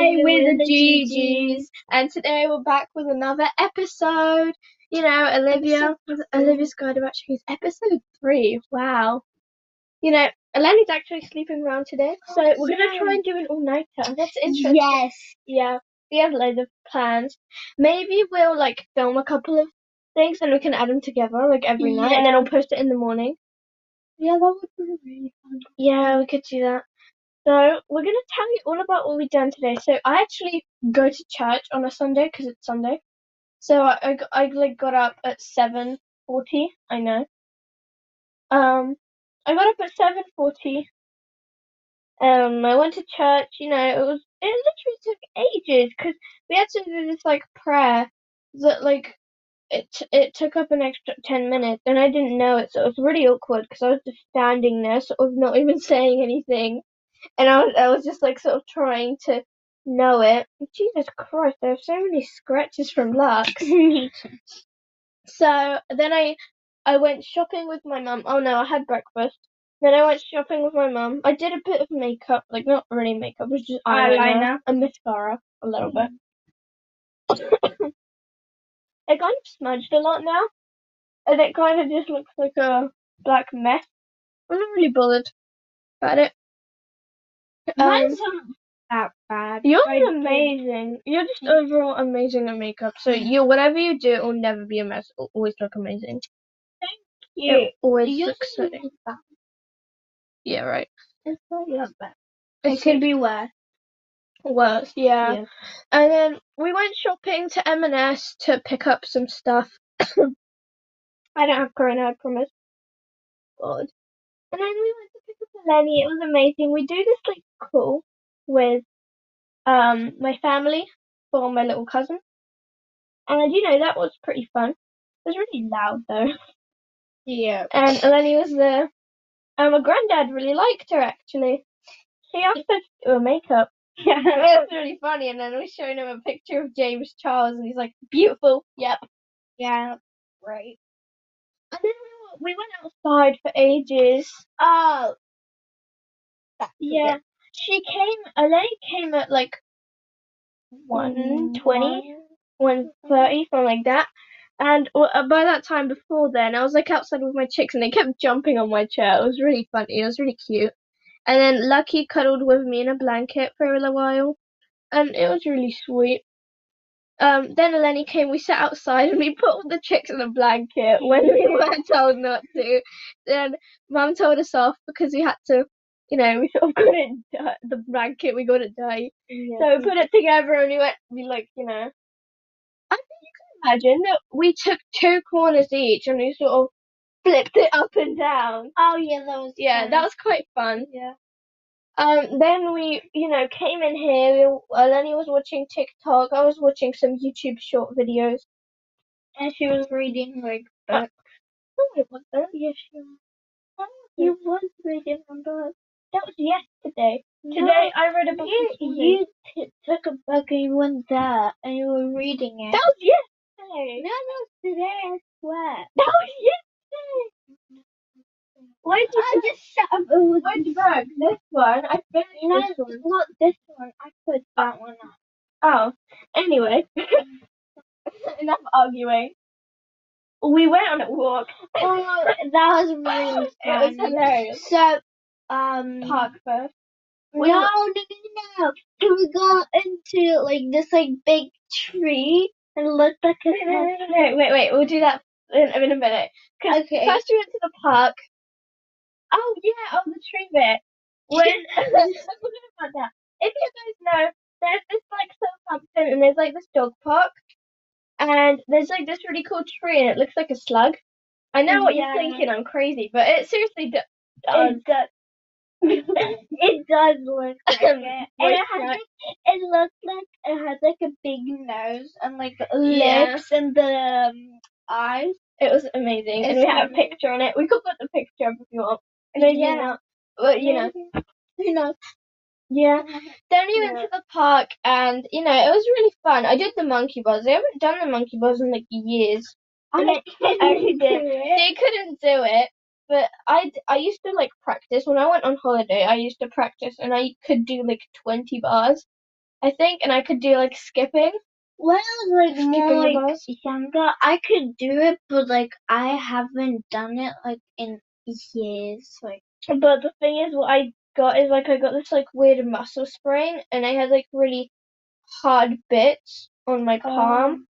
Hi, we're the GGs, and today we're back with another episode. You know, Olivia, with Olivia's Guide of Attributes, episode three. Wow. You know, Eleni's actually sleeping around today, oh, so Oh, we're gonna try and do an all-nighter. That's interesting. Yes. Yeah, we have loads of plans. Maybe we'll like film a couple of things and we can add them together like every night, and then Yeah. I'll post it in the morning. Yeah, that would be really fun. Yeah, we could do that. So we're gonna tell you all about what we've done today. So I actually go to church on a Sunday because it's Sunday. So I I like got up at seven forty. I know. Um, I got up at seven forty. Um, I went to church. You know, it was it literally took ages because we had to do this like prayer that like it it took up an extra ten minutes, and I didn't know it, so it was really awkward because I was just standing there, sort of not even saying anything, and I was I was just like sort of trying to know it. Jesus Christ, there are so many scratches from Lux. so then I I went shopping with my mum. Oh no, I had breakfast. Then I went shopping with my mum. I did a bit of makeup, like not really makeup, it was just eyeliner, Eyeliner. and mascara, a little bit. Mm-hmm. it kind of smudged a lot now, and it kind of just looks like a black mess. I'm not really bothered about it. Um, Mine's not that bad. you're I amazing. You're just overall amazing at makeup. So you, whatever you do, it will never be a mess. It'll always look amazing. Thank you. It always Yours looks so. Yeah, right. It's not that bad. It could be worse. worse. Yeah. Yeah. And then we went shopping to M&S to pick up some stuff. I don't have Corona, I promise. God. And then we went to pick up Lenny. It was amazing. We do this like call with um my family for my little cousin. And you know, that was pretty fun. It was really loud though. Yeah. And Eleni was there. And my granddad really liked her actually. He asked her to do her makeup. Yeah. it was really funny. And then we showed him a picture of James Charles, and he's like, beautiful. Yep. Yeah. Right. And then we, we went outside for ages. Oh. Yeah. She came, Eleni came at like 120, 130, something like that. And uh, by that time before then, I was like outside with my chicks and they kept jumping on my chair. It was really funny. It was really cute. And then Lucky cuddled with me in a blanket for a little while. And it was really sweet. Um, then Eleni came, we sat outside and we put all the chicks in a blanket when we weren't told not to. Then Mum told us off because we had to, you know, we sort of got it, di- the blanket, we got it tight. Yeah. So we put it together and we went, we like, you know. I think you can imagine that we took two corners each and we sort of flipped it up and down. Oh yeah, that was Yeah, fun. that was quite fun. yeah. Um, then we, you know, came in here. We, Eleni was watching TikTok. I was watching some YouTube short videos. And she was reading like Uh, books. No, it wasn't. Yes, she was. Oh, You was reading a book. That was yesterday. Today I read a book. You, this morning. you t- took a book and you went there and you were reading it. That was yesterday. no, no, today I swear. That was yesterday. Why did you I just shut up. It was Which book? This one. I finished no, this one. not this one. I put that one up. Oh, anyway. Enough arguing. We went on a walk. Oh, that was really it was hilarious. So, um, Park first. no, We no, no, no. So we go into like this like big tree and look like a Wait, wait, wait, wait, wait, wait. We'll do that in, in a minute. 'Cause Okay. First we went to the park. Oh yeah, oh the tree bit. When I forgot about that. If you guys know, there's this like Southampton and there's like this dog park, and there's like this really cool tree and it looks like a slug. I know what Yeah. you're thinking. I'm crazy, but it seriously do- does. It does. It does look like it. And it has like it looks like it has like a big nose and like Yeah. lips and the um, eyes. It was amazing, and It's we had a picture on it. We could put the picture up if you want. Maybe Yeah. not, but you know, you know. yeah. Then we went Yeah. to the park, and you know, it was really fun. I did the monkey bars. I haven't done the monkey bars in like years. And I actually did. They couldn't do it, I, I used to like practice when I went on holiday. I used to practice, and I could do like twenty bars. I think, and I could do like skipping. When I was like more the like bars. younger, I could do it, but like I haven't done it like in years. Like But the thing is, what I got is like I got this like weird muscle sprain, and I had like really hard bits on my palm,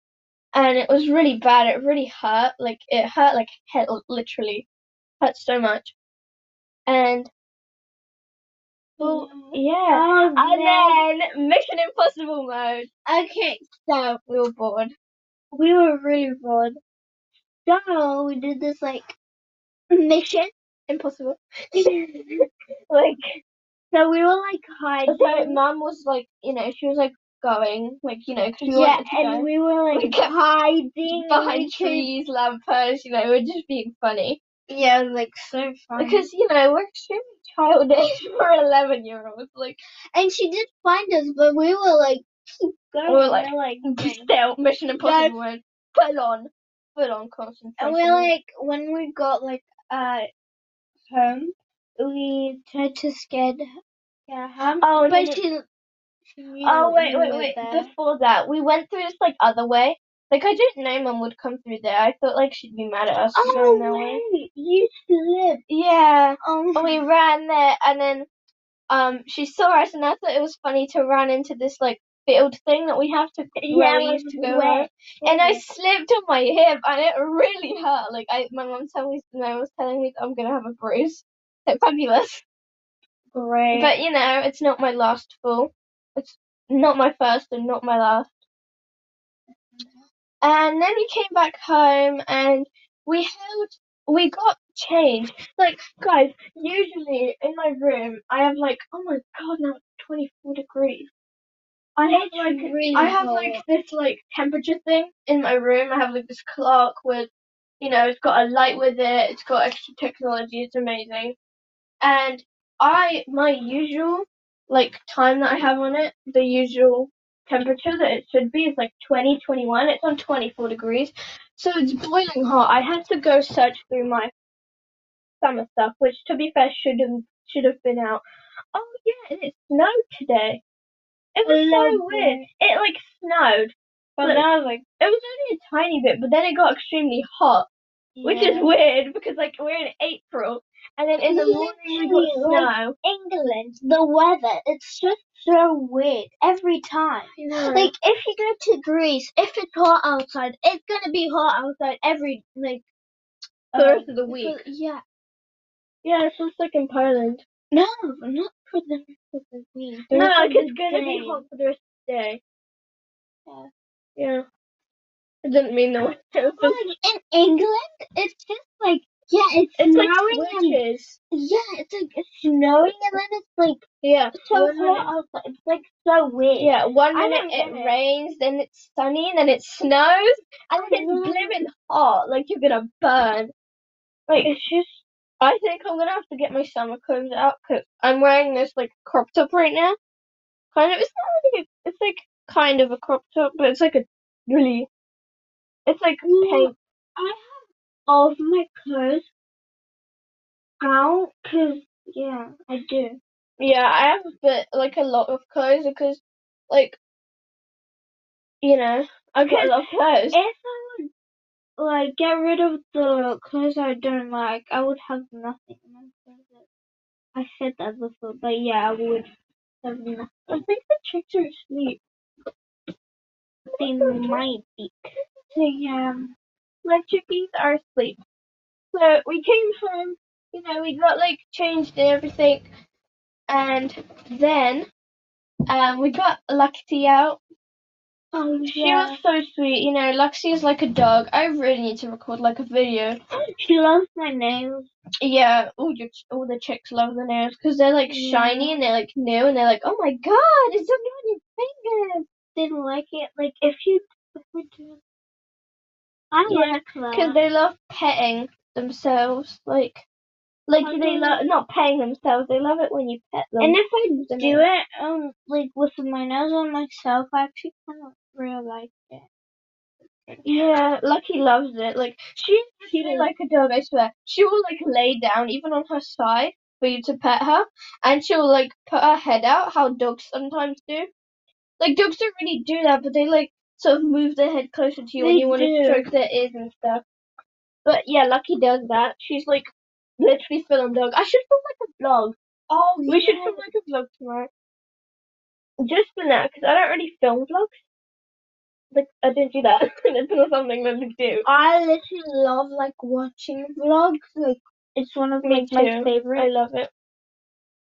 oh. and it was really bad. It really hurt. Like it hurt like hell, literally hurt so much. And well, yeah. Oh, And then Mission Impossible mode. okay, so We were bored. we were really bored. So we did this like mission. Impossible. like So we were like hiding. so, mum was like, you know, she was like going, like you know, we yeah, and go. we were like We hiding behind trees, lampposts, you know, we're just being funny. Yeah, like so funny. Because, you know, we're extremely childish for 11 year olds. Like, and she did find us, but we were like keep going. We were like, like still, Mission Impossible mode. Full on. put on concentration. And we're like, when we got like uh home, we tried to scare scare her. Oh, but she, she Oh, wait, we wait, wait. there. Before that, we went through this, like, other way. Like, I didn't know mum would come through there. I thought, like, she'd be mad at us for Oh going that way. wait, you slipped. Yeah. Oh, And we ran there, and then um, she saw us, and I thought it was funny to run into this like field thing that we have to yeah, where we used to go. wet. And I slipped on my hip, and it really hurt. Like I, my mum told me, my mum was telling me that I'm gonna have a bruise. It's fabulous. great. But you know, it's not my last fall. It's not my first and not my last. And then we came back home and we held, we got changed. Like, guys, usually in my room, I have like, oh my god, now it's 24 degrees. I have like, really I have hot. like this like temperature thing in my room. I have like this clock with, you know, it's got a light with it. It's got extra technology. It's amazing. And I, my usual like time that I have on it, the usual temperature that it should be is like 20, 21. It's on 24 degrees. So it's boiling hot. I had to go search through my summer stuff, which to be fair should have should have been out. Oh yeah, and it snowed today. It was so weird. It like snowed. but then I was like, It was only a tiny bit, but then it got extremely hot, which is weird because like we're in April, and then in the morning we got snow. England, the weather, it's just so weird every time. Like if you go to Greece, if it's hot outside, it's gonna be hot outside every like the uh, rest of the for- week. yeah. Yeah, it's just like in Poland. No, not for the rest of the week. The No, like it's gonna be hot for the rest of the day. Yeah. Yeah. I didn't mean the winter. But, like in England, it's just like yeah, it's, It's like snowing and yeah, it's like it's snowing and then it's like Yeah. so One hot outside. It's like so weird. Yeah, one minute it it. rains, then it's sunny, then it snows, and then it's mm-hmm. Yeah. blimmin' hot, like you're gonna burn. Like, It's just I think I'm gonna have to get my summer clothes out because I'm wearing this like crop top right now. Kind of, it's not really, it's like kind of a crop top, but it's like a really, it's like pink. Mm. I have all of my clothes out because yeah, I do. Yeah, I have a bit, like a lot of clothes because, like, you know, I've got a lot of clothes. If I would like get rid of the clothes I don't like, I would have nothing. in my closet. I said that before, but yeah, I would have nothing. I think the chicks are asleep. They might be. Yeah, my chickies are asleep. So we came home, you know, we got like changed and everything, and then um we got Luxie out. Oh She was so sweet, you know. Luxie is like a dog. I really need to record like a video. She loves my nails. Yeah, all your ch- all the chicks love the nails because they're like Yeah. shiny and they're like new and they're like, oh my god, it's something on your fingers. Didn't like it. Like if you if we do. I Yeah, like that. Because they love petting themselves, like, like they love not petting themselves. They love it when you pet them. And if I do it, um, like with my nails on myself, I actually kind of really like it. yeah, Lucky loves it. Like she's She literally like a dog. I swear. She will like lay down even on her side for you to pet her, and she'll like put her head out, how dogs sometimes do. Like dogs don't really do that, but they like sort of move their head closer to you when They you want to stroke their ears and stuff. But yeah, Lucky does that. She's like literally full on dog. I should film like a vlog. Oh, We should film like a vlog tomorrow. Just for now, because I don't really film vlogs. Like I didn't do that. it's not something that I do. I literally love like watching vlogs. Like it's one of Me like my too. favorite. I love it.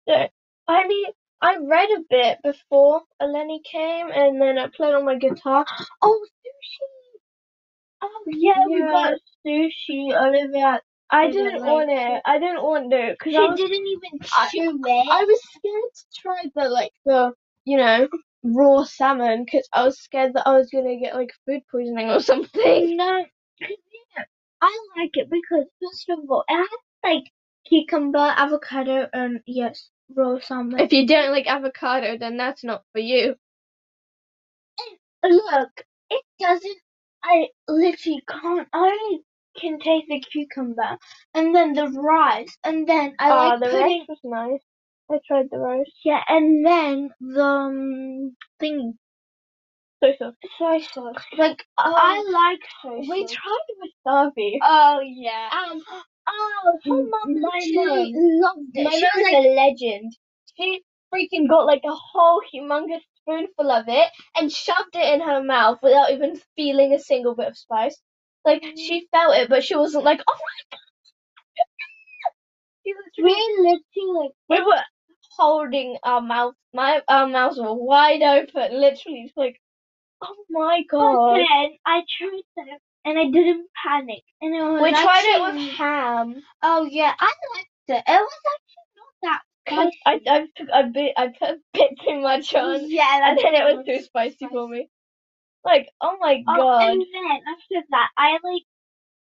So, I mean, I read a bit before Eleni came, and then I played on my guitar. Oh, sushi! Oh yeah, we got sushi. Olivia, I I didn't want it. I didn't want to because she I was, didn't even I- chew it. I was scared to try the like the you know raw salmon because I was scared that I was gonna get like food poisoning or something. No, yeah, I like it because first of all, it has like cucumber, avocado, and yes, If you don't like avocado, then that's not for you. Look, it doesn't. I literally can't. I only can taste the cucumber, and then the rice, and then I Ah, like the putting rice was nice. I tried the rice. yeah, and then the um, thing Soy sauce. soy sauce. Like I like soy sauce. We tried wasabi. Oh yeah. Um, Oh, her Mm, mum my literally mum- loved it. my She was is like, a legend. She freaking got like a whole humongous spoonful of it and shoved it in her mouth without even feeling a single bit of spice. Like she felt it, but she wasn't like, oh my god. She was we literally like we were holding our mouth, my our mouths were wide open, literally it's like, oh my But god. then I tried that and I didn't panic. And it was We tried it actually- with ham. Oh yeah, I liked it. It was actually not that I I I, took, I bit I put a bit too much on. Yeah, and then it was too spicy for me. Like, oh my Oh, god. and then after that, I like,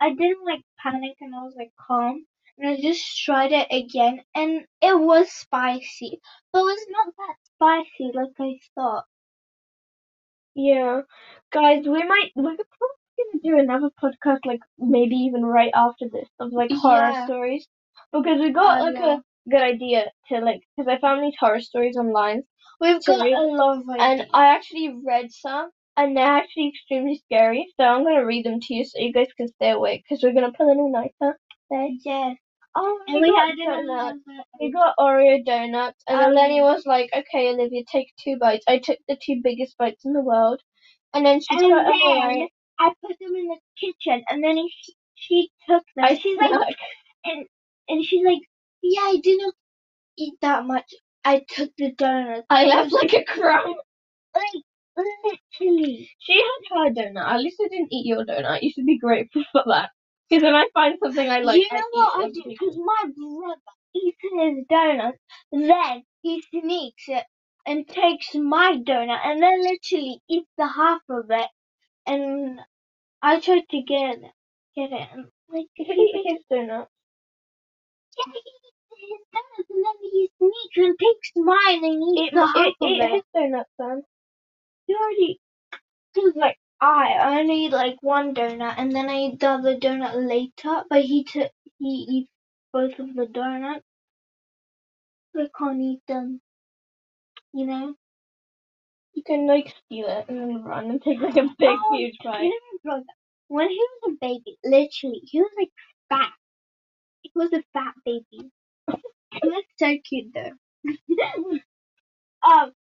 I didn't like panic and I was like calm. And I just tried it again and it was spicy. But it was not that spicy like I thought. Yeah, guys, we might we're probably gonna do another podcast, like maybe even right after this, of like horror Yeah. stories, because we got like a good idea to like, because I found these horror stories online, We've got we- a lot of and. I actually read some, and they're actually extremely scary. So I'm gonna read them to you so you guys can stay awake, because we're gonna put an all nighter. Yes. Oh, And we got had donuts. We got Oreo donuts, and Oh, then um, Lenny was like, "Okay, Olivia, take two bites." I took the two biggest bites in the world, and then she And them then away. I put them in the kitchen and then she, she took them. I she's like, and, and she's like, yeah, I didn't eat that much. I took the donuts. I left like a crumb. Like, literally. She had her donut. At least I didn't eat your donut. You should be grateful for that. Because when I find something I like, you know I what I do? Because my brother eats his donuts, then he sneaks it and takes my donut and then literally eats the half of it. And I tried to get it, get it, and like he eat his donut. Yeah, he eats his donuts and then he sneaks and takes mine and eats Eat, the half eat, of it. his donut, son. He already, cause like I only eat like one donut and then I eat the other donut later, but he took he eats both of the donuts. I can't eat them. You know. You can like steal it and then run and take like a big, Oh, huge bite. know my brother, when he was a baby, literally, he was like fat. He was a fat baby. he was so cute though. um,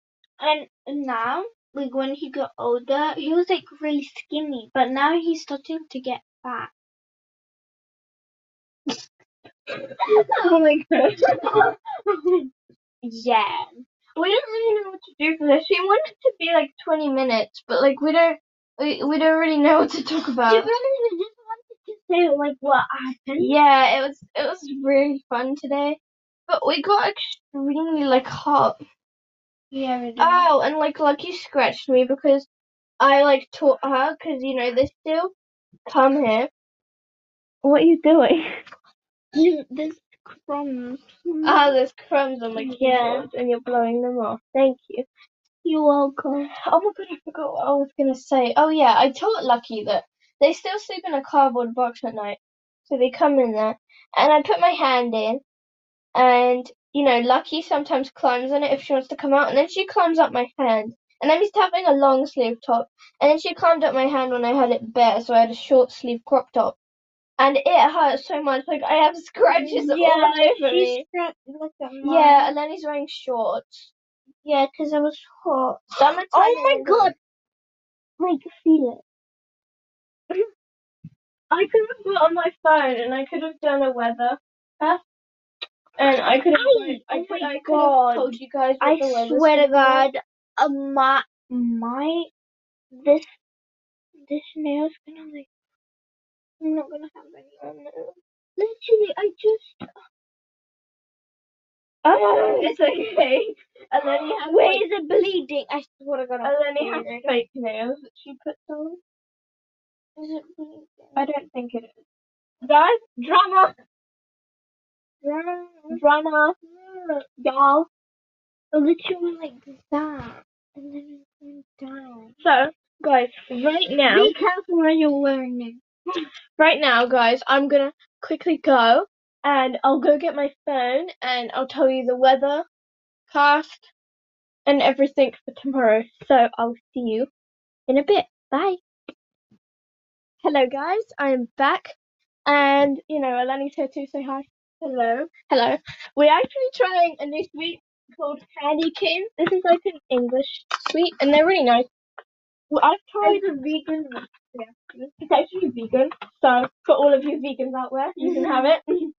and now, like when he got older, he was like really skinny, but now he's starting to get fat. oh my god. yeah. We don't really know what to do for this. We wanted it to be like 20 minutes, but like we don't, we, we don't really know what to talk about. we just wanted to say like what happened. Yeah, it was it was really fun today, but we got extremely like hot. Yeah, we did. Oh, and like Lucky scratched me because I like taught her because you know they still come here. What are you doing? There's crumbs. Ah, there's crumbs on my Yeah. and you're blowing them off. Thank you. You're welcome. Oh my god, I forgot what I was gonna say. Oh yeah, I taught Lucky that they still sleep in a cardboard box at night. So they come in there and I put my hand in and you know, Lucky sometimes climbs on it if she wants to come out and then she climbs up my hand And I'm to having a long sleeve top. And then she climbed up my hand when I had it bare, so I had a short sleeve crop top. And it hurts so much, like I have scratches all over me. Yeah, and then he's wearing shorts. yeah, because I was hot. Summertime Oh my god! Like, feel it. I could have got on my phone and I could have done a weather app. And I could have, Aye, I, oh could, I could God. have told you guys I swear to. God, uh, my my this this nail's gonna like I'm not gonna have any on there. Literally, I just Oh, it's okay. And then he has where like, is it bleeding? I swear to God, and then he has fake nails that she puts on. Is it bleeding? I don't think it is. Guys, drama, drama, Drama. y'all. Literally like that, and then it went down. So, guys, right now, Be careful when you're wearing it. Right now, guys, I'm gonna quickly go and I'll go get my phone and I'll tell you the weather, cast, and everything for tomorrow. So I'll see you in a bit. Bye. Hello, guys. I am back, and you know, Eleni's here too. Say hi. Hello. Hello. We're actually trying a new sweet called Candy Cane. This is like an English sweet, and they're really nice. Well, I've tried a vegan. It's actually vegan, so for all of you vegans out there, you can have it.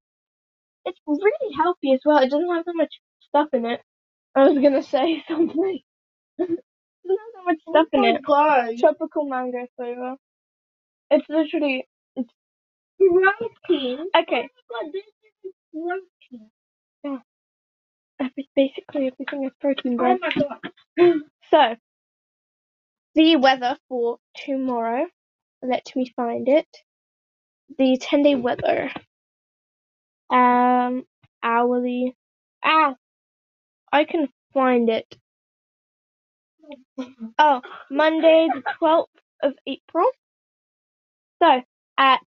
It's really healthy as well. It doesn't have that much stuff in it. I was gonna say something. it doesn't have that much stuff in it. God. Tropical mango flavor. It's literally Protein. okay. Oh God, this is protein. Every, basically everything is protein, Bread. Oh my god. So the weather for tomorrow. Let me find it. The ten day weather. Um, hourly. Ah, I can find it. Oh, Monday the twelfth of April. So at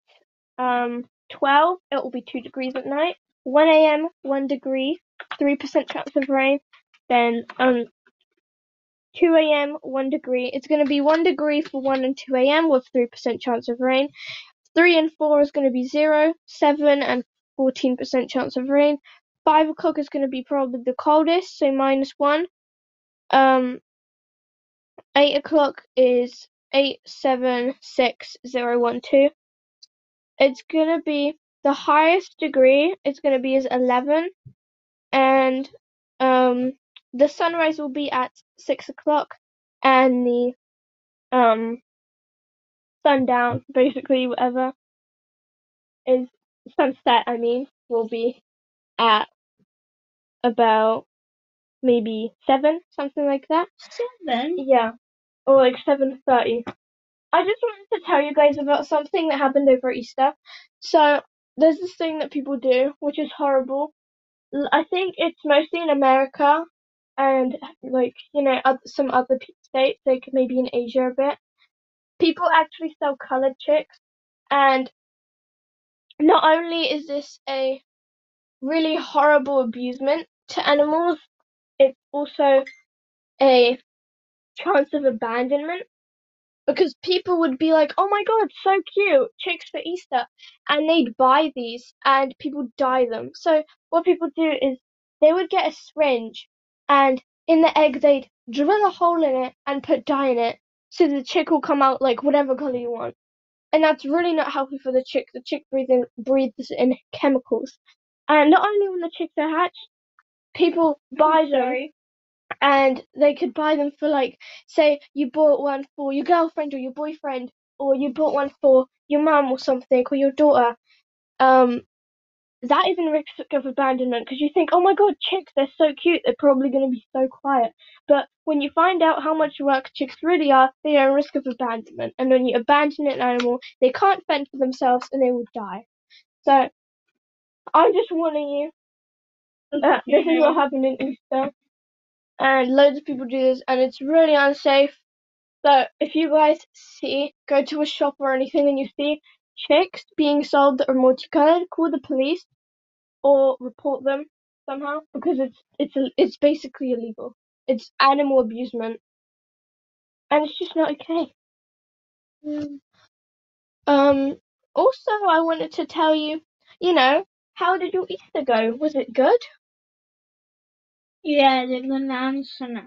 um twelve, it will be two degrees at night. One a.m. one degree, three percent chance of rain. Then um. 2 a.m. 1 degree. It's going to be 1 degree for 1 and 2 a.m. with 3% chance of rain. 3 and 4 is going to be 0, 7 and 14% chance of rain. 5 o'clock is going to be probably the coldest, so minus 1. Um, 8 o'clock is 8, 7, 6, 0, 1, 2. It's going to be the highest degree, it's going to be is 11. And um, the sunrise will be at 6 o'clock. And the um, sundown, basically, whatever, is sunset, I mean, will be at about maybe 7, something like that. Seven. Yeah, or like 7.30. I just wanted to tell you guys about something that happened over Easter. So, there's this thing that people do, which is horrible. I think it's mostly in America and, like, you know, some other states, like maybe in Asia a bit. People actually sell colored chicks, and not only is this a really horrible abusement to animals, it's also a chance of abandonment because people would be like, "Oh my god, so cute, chicks for Easter," and they'd buy these and people dye them. So what people do is they would get a syringe and in the egg they'd drill a hole in it and put dye in it so the chick will come out like whatever color you want. And that's really not healthy for the chick. The chick breathes in, breathes in chemicals. And not only when the chicks are hatched, people buy them and they could buy them for like say you bought one for your girlfriend or your boyfriend or you bought one for your mum or something or your daughter um that is in risk of abandonment because you think oh my god chicks they're so cute they're probably going to be so quiet. But when you find out how much work chicks really are they are in risk of abandonment and when you abandon an animal they can't fend for themselves and they will die. So i'm just warning you uh, this is what happened in Easter, and loads of people do this, and it's really unsafe. So if you guys see, go to a shop or anything, and you see chicks being sold that are multicolored, call the police or report them somehow because it's it's it's basically illegal. It's animal abusement. and it's just not okay. Mm. Um. Also, I wanted to tell you, you know, how did your Easter go? Was it good? Yeah, they're gonna answer now.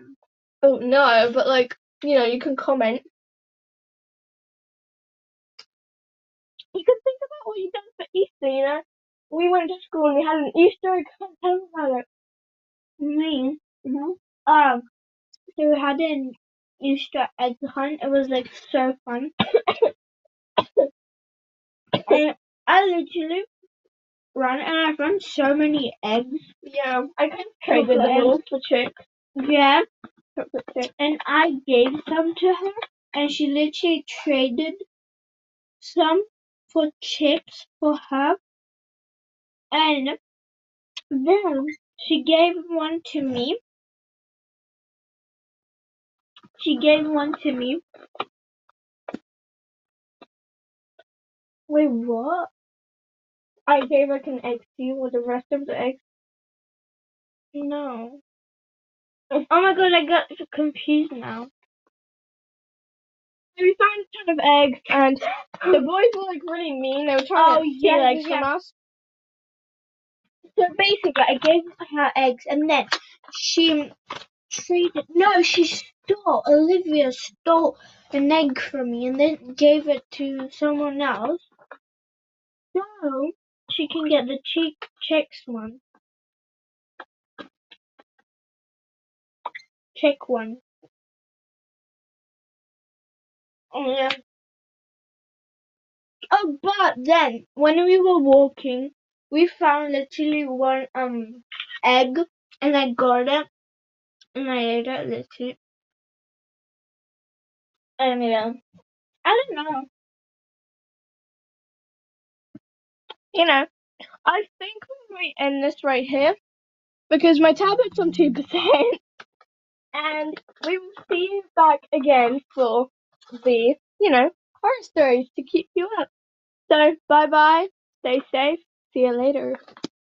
Oh no, but like, you know, you can comment. You can think about what you've done for Easter. You know, we went to school and we had an Easter egg hunt. Tell me about it. Me, Mm-hmm. um, so we had an Easter egg hunt. It was like so fun. and I literally ran and I found so many eggs. Yeah, I kind of traded them eggs. for chicks. Yeah, and I gave some to her, and she literally traded some for chips for her, and then she gave one to me. She gave one to me. Wait, what? I gave like an egg to you with the rest of the eggs. No. Oh my god, I got confused now. We found a ton of eggs, and the boys were like really mean. They were trying Oh, to steal yeah, eggs yeah. from us. So basically, I gave her eggs, and then she traded. No, she stole. Olivia stole an egg from me, and then gave it to someone else. So she can get the cheek chicks one. Chick one. Oh yeah. Oh, but then when we were walking, we found literally one um egg, and I got it, and I ate it literally. And yeah, I don't know. You know, I think we might end this right here because my tablet's on two percent, and we will see you back again for the, you know, horror stories to keep you up. So bye bye. Stay safe. See you later.